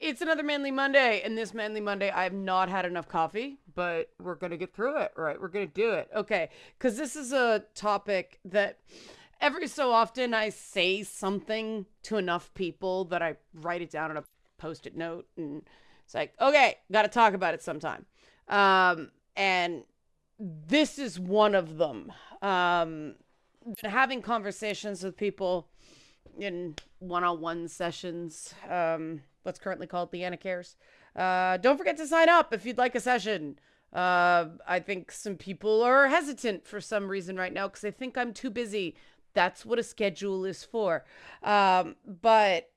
It's another Manly Monday, and this Manly Monday, I have not had enough coffee, but we're going to get through it, right? We're going to do it. Okay. Because this is a topic that every so often I say something to enough people that I write it down on a post it note, and it's like, okay, got to talk about it sometime. Um, and this is one of them. Um, been having conversations with people in one-on-one sessions. Um, what's currently called Liana Cares. Uh, don't forget to sign up if you'd like a session. Uh, I think some people are hesitant for some reason right now because they think I'm too busy. That's what a schedule is for. Um, but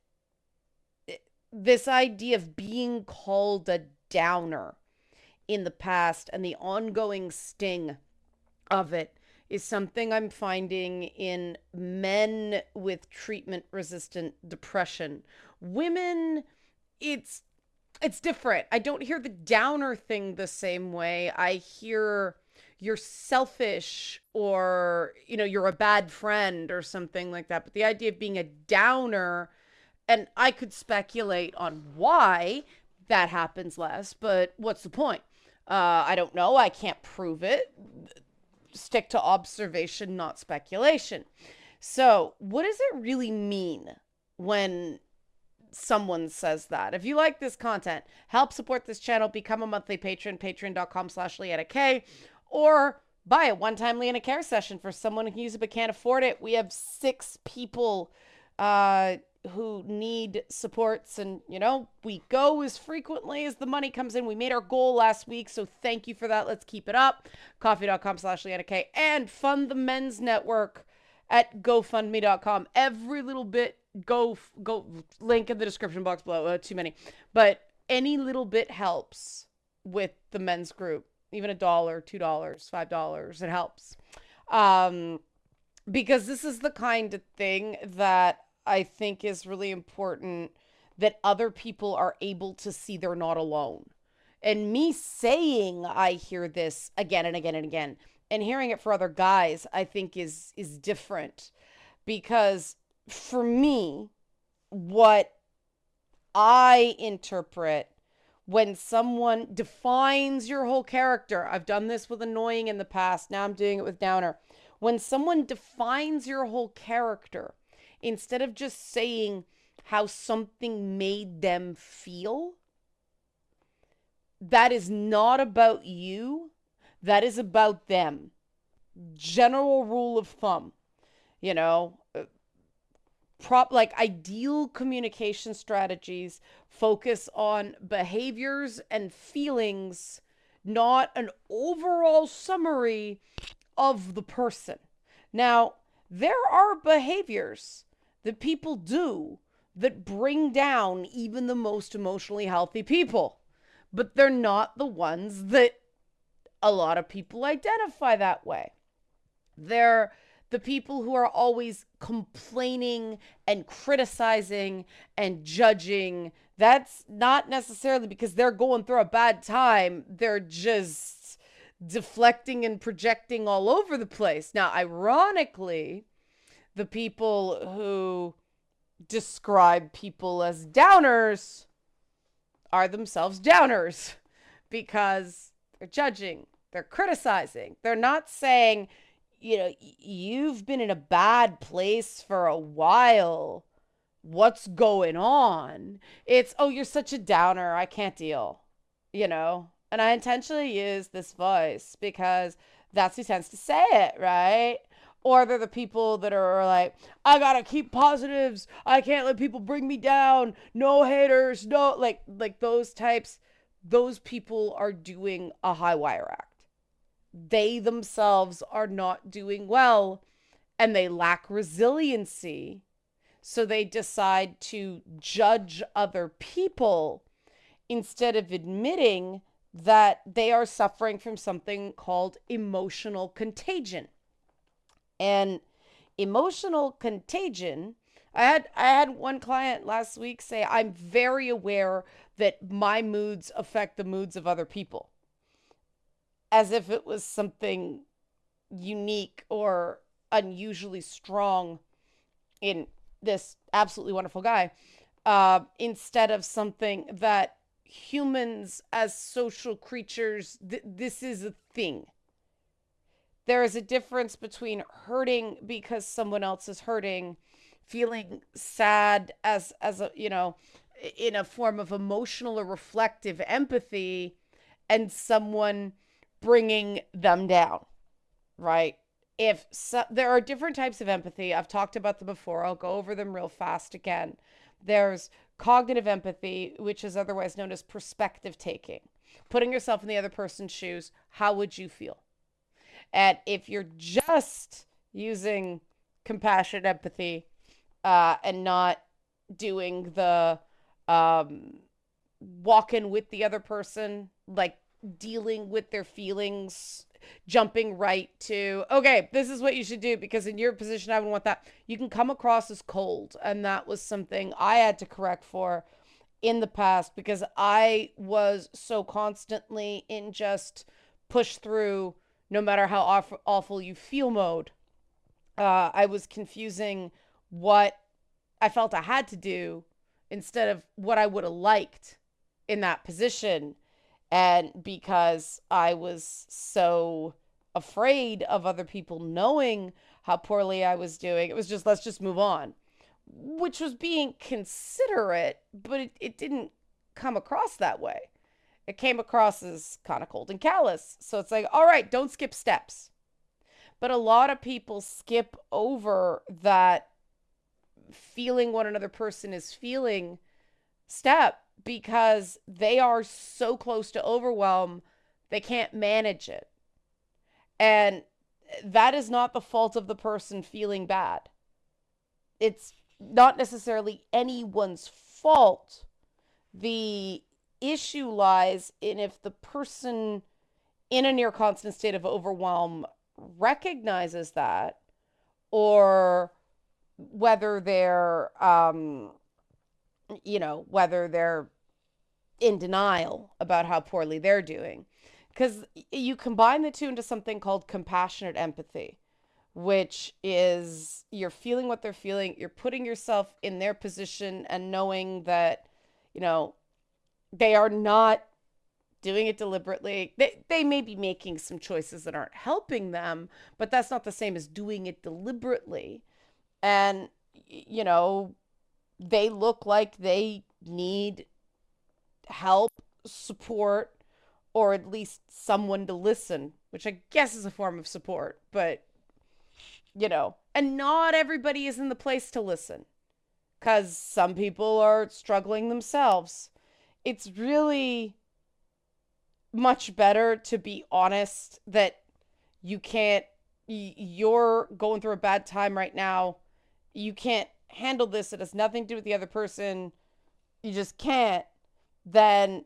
this idea of being called a downer in the past and the ongoing sting of it is something I'm finding in men with treatment resistant depression. Women, it's it's different. I don't hear the downer thing the same way. I hear you're selfish or you know you're a bad friend or something like that. But the idea of being a downer and I could speculate on why that happens less, but what's the point? Uh, I don't know. I can't prove it stick to observation, not speculation. So, what does it really mean when someone says that? If you like this content, help support this channel, become a monthly patron, patreon.com slash Liana K, or buy a one-time Liana Care session for someone who can use it but can't afford it. We have six people uh, who need supports and you know we go as frequently as the money comes in. We made our goal last week so thank you for that. Let's keep it up. Ko-fi.com slash liana k. And fund the men's network at gofundme.com every little bit go go link in the description box below uh, too many. But any little bit helps with the men's group. Even a dollar two dollars five dollars it helps. Um because this is the kind of thing that I think is really important that other people are able to see they're not alone. And me saying I hear this again and again and again and hearing it for other guys, I think is is different. Because for me what I interpret when someone defines your whole character. I've done this with annoying in the past. Now I'm doing it with downer. When someone defines your whole character, instead of just saying how something made them feel, that is not about you. That is about them. General rule of thumb, you know, uh, prop like ideal communication strategies focus on behaviors and feelings, not an overall summary of the person. Now, there are behaviors that people do that bring down even the most emotionally healthy people. But they're not the ones that a lot of people identify that way. They're the people who are always complaining and criticizing and judging. That's not necessarily because they're going through a bad time, they're just deflecting and projecting all over the place. Now, ironically, the people who describe people as downers are themselves downers because they're judging, they're criticizing. They're not saying, you know, you've been in a bad place for a while. What's going on? It's, oh, you're such a downer. I can't deal, you know? And I intentionally use this voice because that's who tends to say it, right? or they're the people that are like, I gotta keep positives. I can't let people bring me down. No haters. No, like like those types. Those people are doing a high wire act. They themselves are not doing well, and they lack resiliency. So they decide to judge other people instead of admitting that they are suffering from something called emotional contagion and emotional contagion I had I had one client last week say I'm very aware that my moods affect the moods of other people. As if it was something unique or unusually strong in this absolutely wonderful guy. uh, instead of something that humans as social creatures th- this is a thing there is a difference between hurting because someone else is hurting feeling sad as as a you know in a form of emotional or reflective empathy and someone bringing them down right if so, there are different types of empathy i've talked about them before i'll go over them real fast again there's cognitive empathy, which is otherwise known as perspective taking. Putting yourself in the other person's shoes, how would you feel? And if you're just using compassion, empathy, uh, and not doing the um, walking with the other person, like dealing with their feelings jumping right to, okay, this is what you should do because in your position, I would want that. You can come across as cold. And that was something I had to correct for in the past because I was so constantly in just push through no matter how awful, awful you feel mode. Uh, I was confusing what I felt I had to do instead of what I would have liked in that position and because I was so afraid of other people knowing how poorly I was doing, it was just, let's just move on, which was being considerate, but it, it didn't come across that way. It came across as kind of cold and callous. So it's like, all right, don't skip steps. But a lot of people skip over that feeling what another person is feeling step because they are so close to overwhelm, they can't manage it. And that is not the fault of the person feeling bad. It's not necessarily anyone's fault. The issue lies in if the person in a near constant state of overwhelm recognizes that or whether they're um you know whether they're in denial about how poorly they're doing. Because you combine the two into something called compassionate empathy, which is you're feeling what they're feeling, you're putting yourself in their position and knowing that, you know, they are not doing it deliberately. They, they may be making some choices that aren't helping them, but that's not the same as doing it deliberately. And, you know, they look like they need help, support, or at least someone to listen, which I guess is a form of support, but you know, and not everybody is in the place to listen because some people are struggling themselves. It's really much better to be honest that you can't, you're going through a bad time right now. You can't handle this. It has nothing to do with the other person. You just can't then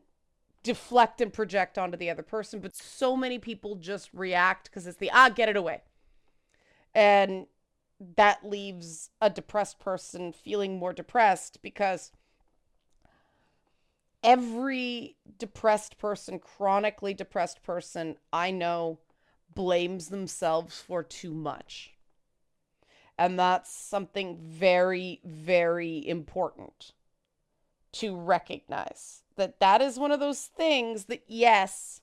deflect and project onto the other person. But so many people just react because it's the, ah, get it away. And that leaves a depressed person feeling more depressed because every depressed person, chronically depressed person I know blames themselves for too much. And that's something very, very important to recognize that that is one of those things that yes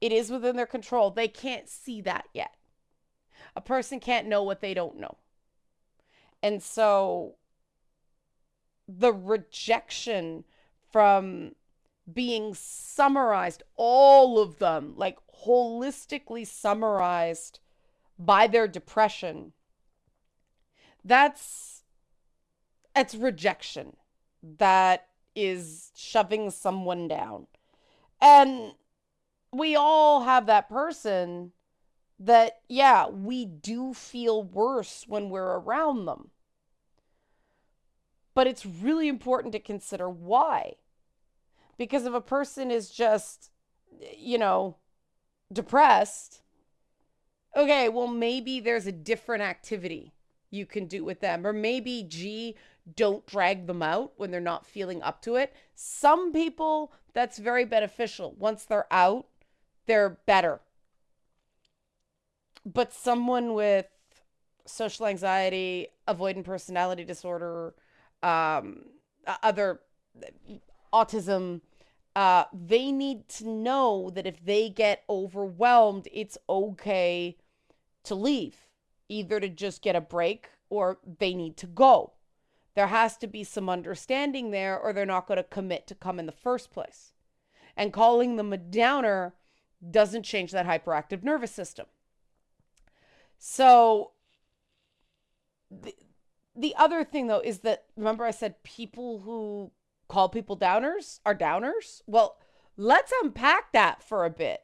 it is within their control. They can't see that yet. A person can't know what they don't know. And so the rejection from being summarized all of them like holistically summarized by their depression that's it's rejection that is shoving someone down. And we all have that person that, yeah, we do feel worse when we're around them. But it's really important to consider why. Because if a person is just, you know, depressed, okay, well, maybe there's a different activity you can do with them. Or maybe, gee, don't drag them out when they're not feeling up to it. Some people, that's very beneficial. Once they're out, they're better. But someone with social anxiety, avoidant personality disorder, um, other autism, uh, they need to know that if they get overwhelmed, it's okay to leave, either to just get a break or they need to go. There has to be some understanding there, or they're not going to commit to come in the first place. And calling them a downer doesn't change that hyperactive nervous system. So, the, the other thing though is that remember I said people who call people downers are downers? Well, let's unpack that for a bit.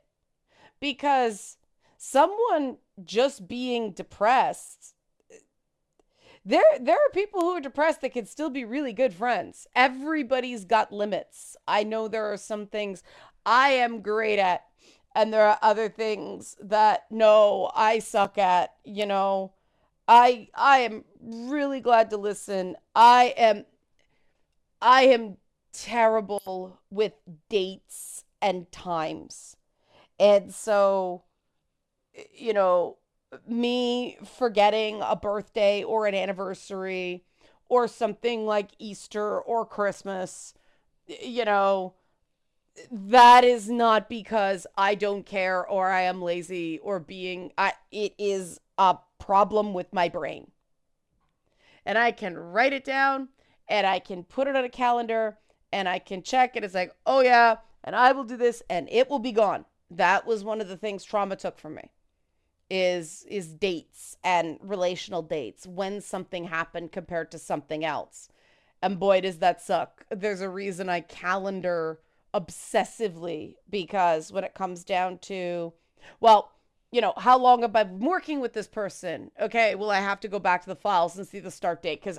Because someone just being depressed there there are people who are depressed that can still be really good friends. Everybody's got limits. I know there are some things I am great at and there are other things that no, I suck at, you know. I I am really glad to listen. I am I am terrible with dates and times. And so you know, me forgetting a birthday or an anniversary or something like Easter or Christmas, you know, that is not because I don't care or I am lazy or being I it is a problem with my brain. And I can write it down and I can put it on a calendar and I can check it. It's like, oh yeah, and I will do this and it will be gone. That was one of the things trauma took from me is is dates and relational dates when something happened compared to something else. And boy does that suck. There's a reason I calendar obsessively because when it comes down to well, you know, how long have I been working with this person? Okay, well, I have to go back to the files and see the start date because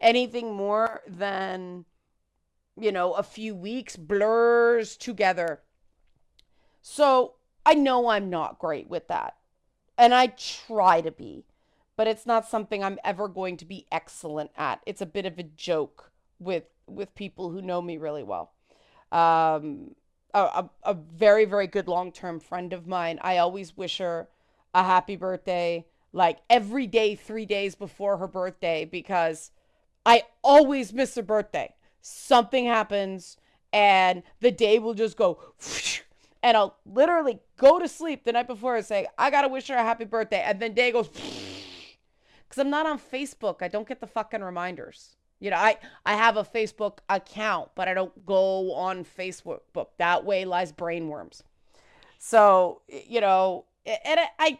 anything more than, you know, a few weeks blurs together. So I know I'm not great with that. And I try to be, but it's not something I'm ever going to be excellent at. It's a bit of a joke with with people who know me really well. Um, a, a, very, very good long term friend of mine. I always wish her a happy birthday, like every day, three days before her birthday, because I always miss her birthday. Something happens, and the day will just go, and I'll literally go to sleep the night before and say, I gotta wish her a happy birthday. And then day goes, because I'm not on Facebook. I don't get the fucking reminders. You know, I I have a Facebook account, but I don't go on Facebook. Book that way lies brainworms. So you know, and I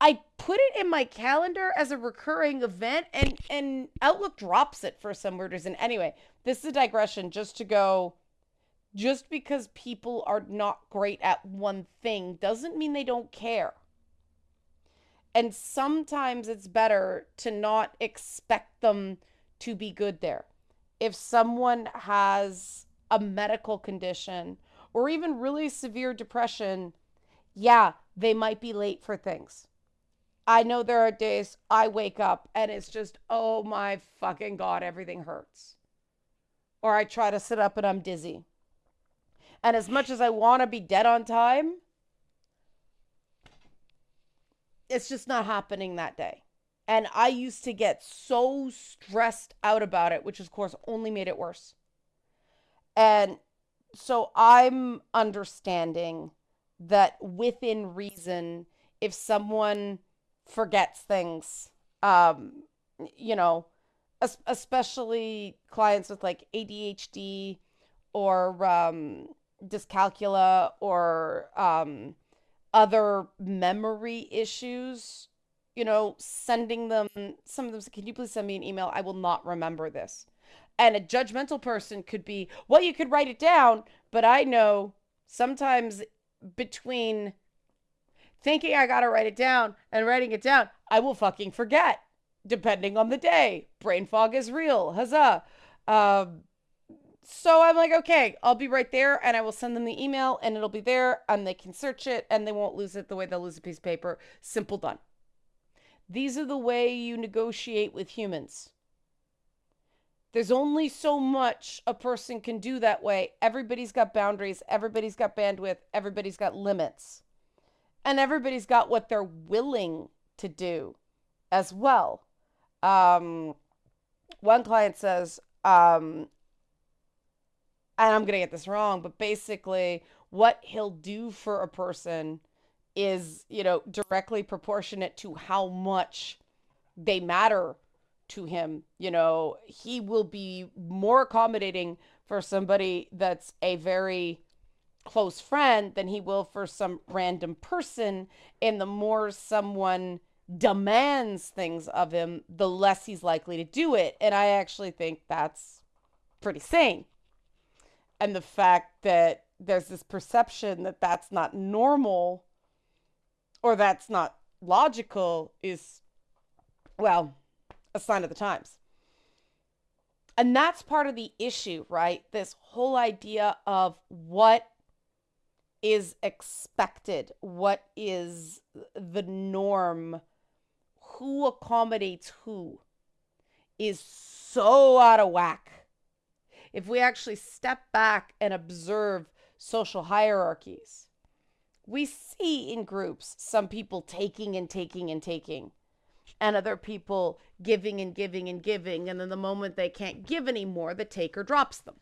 I put it in my calendar as a recurring event, and and Outlook drops it for some weird reason. Anyway, this is a digression, just to go. Just because people are not great at one thing doesn't mean they don't care. And sometimes it's better to not expect them to be good there. If someone has a medical condition or even really severe depression, yeah, they might be late for things. I know there are days I wake up and it's just, oh my fucking God, everything hurts. Or I try to sit up and I'm dizzy. And as much as I want to be dead on time, it's just not happening that day. And I used to get so stressed out about it, which of course only made it worse. And so I'm understanding that within reason, if someone forgets things, um, you know, especially clients with like ADHD or um, dyscalculia or um, other memory issues, you know, sending them, some of them say, can you please send me an email? I will not remember this. And a judgmental person could be, well, you could write it down, but I know sometimes between thinking I got to write it down and writing it down, I will fucking forget, depending on the day. Brain fog is real. Huzzah. Um, so I'm like, okay, I'll be right there and I will send them the email and it'll be there and they can search it and they won't lose it the way they'll lose a piece of paper. Simple done. These are the way you negotiate with humans. There's only so much a person can do that way. Everybody's got boundaries, everybody's got bandwidth, everybody's got limits. And everybody's got what they're willing to do as well. Um, one client says, um, and I'm going to get this wrong, but basically, what he'll do for a person is, you know, directly proportionate to how much they matter to him. You know, he will be more accommodating for somebody that's a very close friend than he will for some random person. And the more someone demands things of him, the less he's likely to do it. And I actually think that's pretty sane. And the fact that there's this perception that that's not normal or that's not logical is, well, a sign of the times. And that's part of the issue, right? This whole idea of what is expected, what is the norm, who accommodates who is so out of whack. If we actually step back and observe social hierarchies, we see in groups some people taking and taking and taking, and other people giving and giving and giving. And then the moment they can't give anymore, the taker drops them,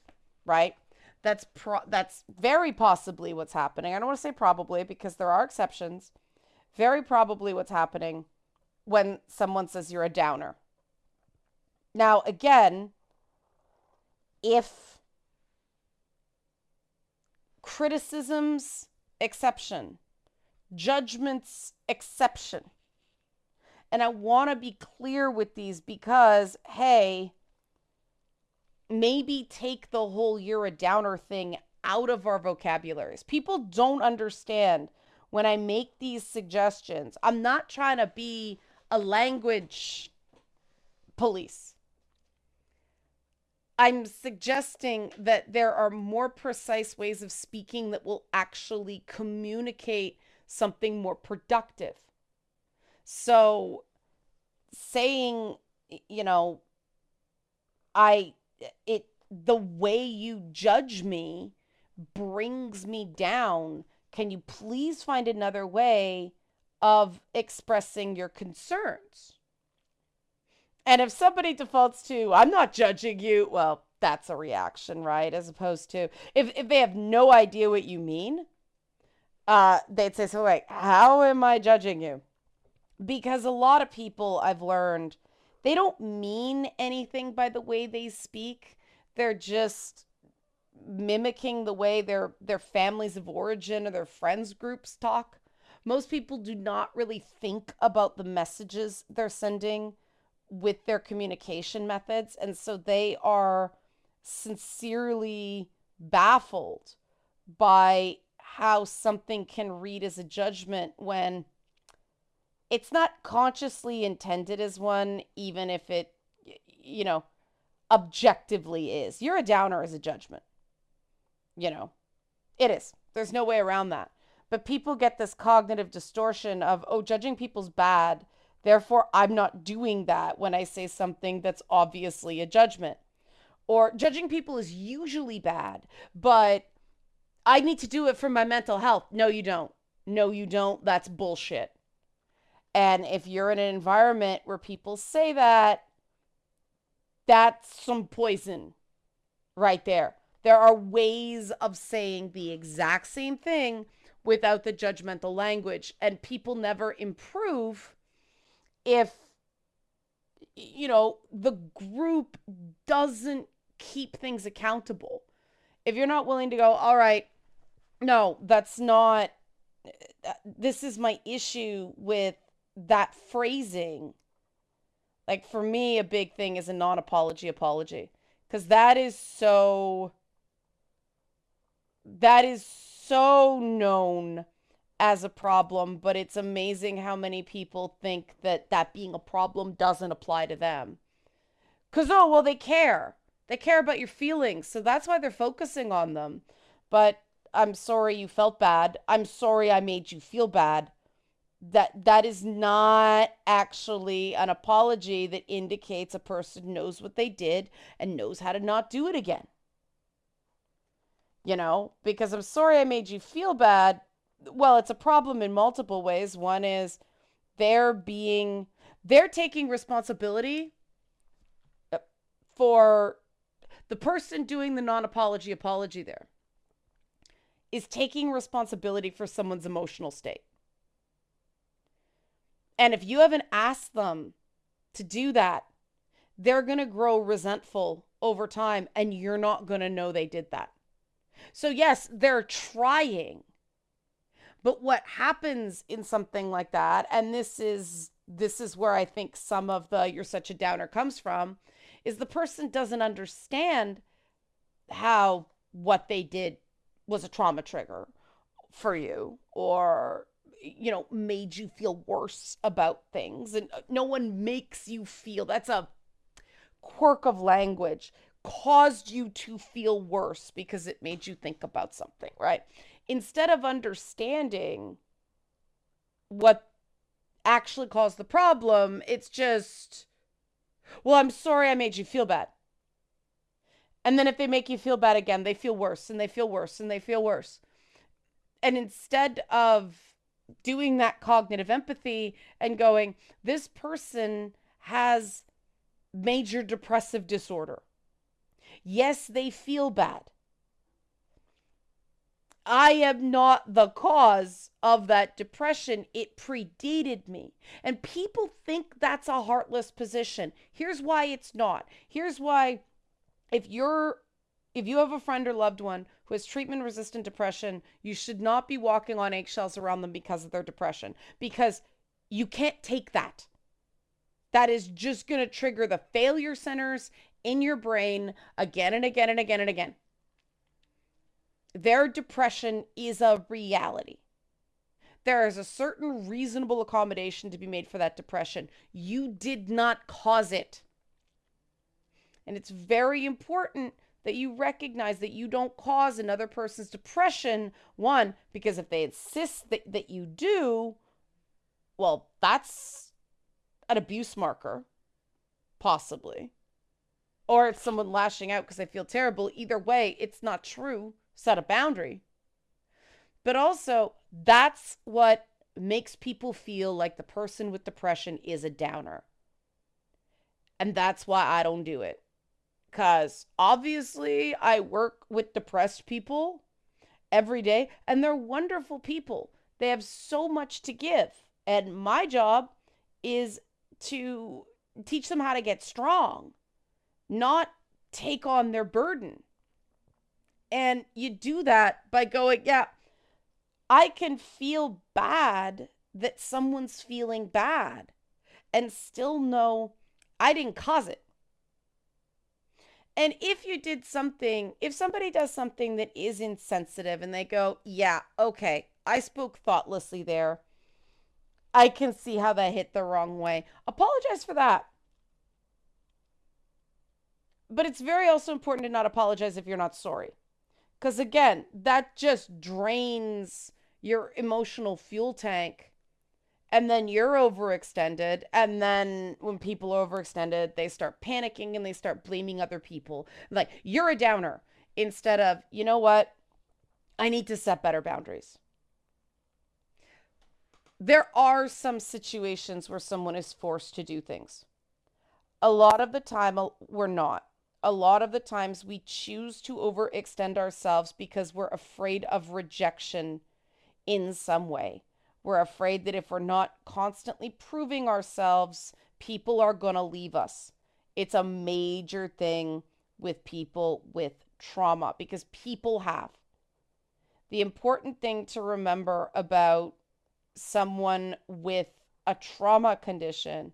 right? That's pro- that's very possibly what's happening. I don't want to say probably because there are exceptions. Very probably what's happening when someone says you're a downer. Now, again, if criticisms exception, judgments exception. And I want to be clear with these because, hey, maybe take the whole you're a downer thing out of our vocabularies. People don't understand when I make these suggestions. I'm not trying to be a language police. I'm suggesting that there are more precise ways of speaking that will actually communicate something more productive. So, saying, you know, I, it, the way you judge me brings me down. Can you please find another way of expressing your concerns? And if somebody defaults to, I'm not judging you, well, that's a reaction, right? As opposed to if, if they have no idea what you mean, uh, they'd say, So wait, how am I judging you? Because a lot of people I've learned, they don't mean anything by the way they speak. They're just mimicking the way their their families of origin or their friends groups talk. Most people do not really think about the messages they're sending with their communication methods. And so they are sincerely baffled by how something can read as a judgment when it's not consciously intended as one, even if it, you know, objectively is. You're a downer as a judgment. You know, it is. There's no way around that. But people get this cognitive distortion of, oh, judging people's bad Therefore, I'm not doing that when I say something that's obviously a judgment. Or judging people is usually bad, but I need to do it for my mental health. No, you don't. No, you don't. That's bullshit. And if you're in an environment where people say that, that's some poison right there. There are ways of saying the exact same thing without the judgmental language, and people never improve if you know the group doesn't keep things accountable. If you're not willing to go all right no that's not uh, this is my issue with that phrasing like for me a big thing is a non-apology apology because that is so that is so known as a problem, but it's amazing how many people think that that being a problem doesn't apply to them. Because, oh, well, they care. They care about your feelings. So that's why they're focusing on them. But I'm sorry you felt bad. I'm sorry I made you feel bad. That that is not actually an apology that indicates a person knows what they did and knows how to not do it again. You know, because I'm sorry I made you feel bad well, it's a problem in multiple ways. One is they're being they're taking responsibility uh, for the person doing the non apology apology there is taking responsibility for someone's emotional state. And if you haven't asked them to do that, they're going to grow resentful over time and you're not going to know they did that. So, yes, they're trying. But what happens in something like that, and this is this is where I think some of the you're such a downer comes from, is the person doesn't understand how what they did was a trauma trigger for you or you know made you feel worse about things. And uh, no one makes you feel that's a quirk of language caused you to feel worse because it made you think about something right instead of understanding what actually caused the problem it's just well i'm sorry i made you feel bad and then if they make you feel bad again, they feel worse and they feel worse and they feel worse. And instead of doing that cognitive empathy and going, this person has major depressive disorder. Yes, they feel bad. I am not the cause of that depression. It predated me. And people think that's a heartless position. Here's why it's not. Here's why if you're if you have a friend or loved one who has treatment resistant depression, you should not be walking on eggshells around them because of their depression because you can't take that. That is just going to trigger the failure centers in your brain again and again and again and again. Their depression is a reality. There is a certain reasonable accommodation to be made for that depression. You did not cause it. And it's very important that you recognize that you don't cause another person's depression. One, because if they insist that, that you do, well, that's an abuse marker, possibly. Or it's someone lashing out because they feel terrible. Either way, it's not true. Set a boundary. But also, that's what makes people feel like the person with depression is a downer. And that's why I don't do it. Because obviously, I work with depressed people every day, and they're wonderful people. They have so much to give. And my job is to teach them how to get strong, not take on their burden. And you do that by going, yeah, I can feel bad that someone's feeling bad and still know I didn't cause it. And if you did something, if somebody does something that is insensitive and they go, yeah, okay, I spoke thoughtlessly there. I can see how that hit the wrong way. Apologize for that. But it's very also important to not apologize if you're not sorry. Because again, that just drains your emotional fuel tank and then you're overextended and then when people are overextended they start panicking and they start blaming other people. Like you're a downer instead of you know what? I need to set better boundaries. There are some situations where someone is forced to do things. A lot of the time uh, we're not a lot of the times we choose to overextend ourselves because we're afraid of rejection in some way we're afraid that if we're not constantly proving ourselves, people are going to leave us. It's a major thing with people with trauma because people have. The important thing to remember about someone with a trauma condition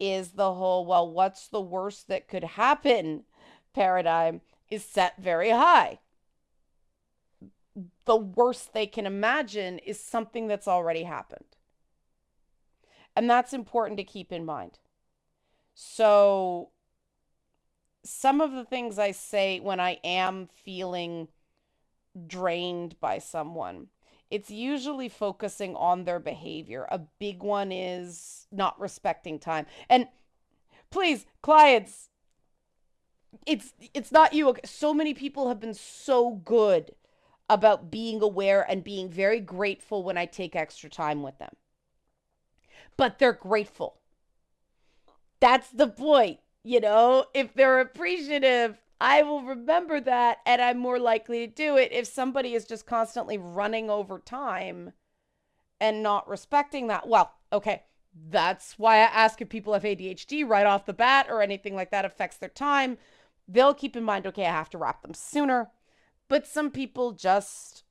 is the whole, well, what's the worst that could happen paradigm is set very high the worst they can imagine is something that's already happened. And that's important to keep in mind. So, some of the things I say when I am feeling drained by someone, it's usually focusing on their behavior. A big one is not respecting time. And please, clients, it's it's not you. So many people have been so good about being aware and being very grateful when I take extra time with them. But they're grateful. That's the point. you know, if they're appreciative, I will remember that and I'm more likely to do it. If somebody is just constantly running over time and not respecting that, well, okay, that's why I ask if people have ADHD right off the bat or anything like that affects their time. They'll keep in mind, okay, I have to wrap them sooner. But some people just,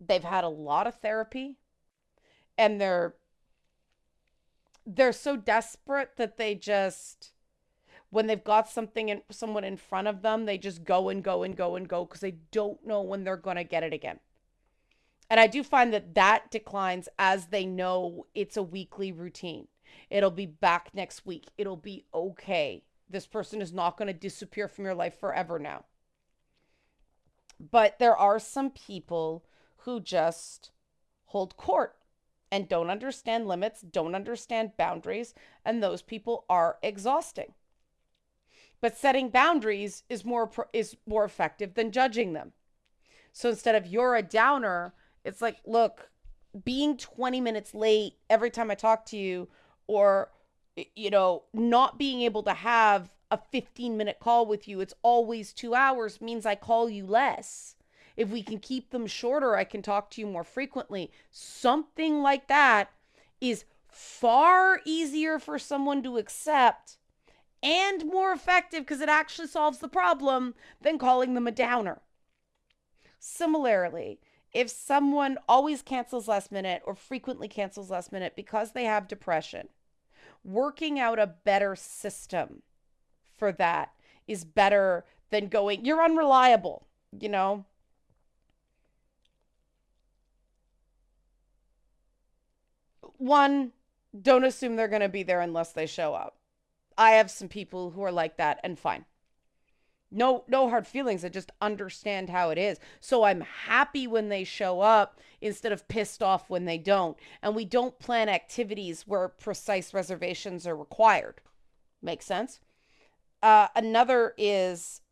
they've had a lot of therapy and they're, they're so desperate that they just, when they've got something in someone in front of them, they just go and go and go and go because they don't know when they're going to get it again. And I do find that that declines as they know it's a weekly routine. It'll be back next week. It'll be okay. This person is not going to disappear from your life forever now. But there are some people who just hold court and don't understand limits, don't understand boundaries, and those people are exhausting. But setting boundaries is more is more effective than judging them. So instead of you're a downer, it's like, look, being 20 minutes late every time I talk to you, or, you know, not being able to have a 15 minute call with you, it's always two hours, means I call you less. If we can keep them shorter, I can talk to you more frequently. Something like that is far easier for someone to accept and more effective because it actually solves the problem than calling them a downer. Similarly, if someone always cancels last minute or frequently cancels last minute because they have depression, working out a better system for that is better than going, you're unreliable, you know? One, don't assume they're going to be there unless they show up. I have some people who are like that and fine. No no hard feelings. I just understand how it is. So I'm happy when they show up instead of pissed off when they don't. And we don't plan activities where precise reservations are required. Make sense? Uh, another is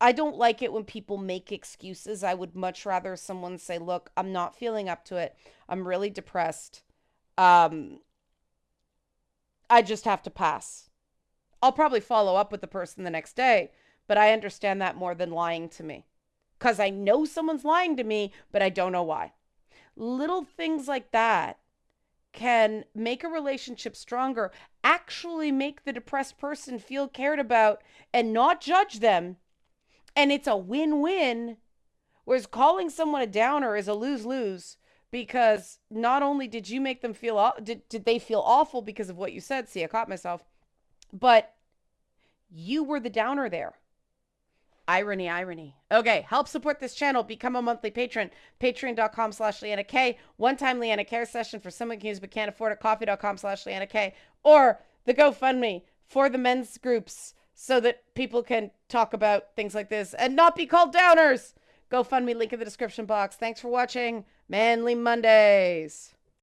I don't like it when people make excuses. I would much rather someone say, "Look, I'm not feeling up to it. I'm really depressed. Um I just have to pass." I'll probably follow up with the person the next day but I understand that more than lying to me because I know someone's lying to me, but I don't know why. Little things like that can make a relationship stronger, actually make the depressed person feel cared about and not judge them. And it's a win win. Whereas calling someone a downer is a lose lose because not only did you make them feel did, did they feel awful because of what you said see i caught myself but you were the downer there Irony, irony. Okay, help support this channel. Become a monthly patron. Patreon.com slash Leanna K. One-time Leanna Care session for someone use but can't afford it. Coffee.com slash Leanna K. Or the GoFundMe for the men's groups so that people can talk about things like this and not be called downers. GoFundMe link in the description box. Thanks for watching Manly Mondays.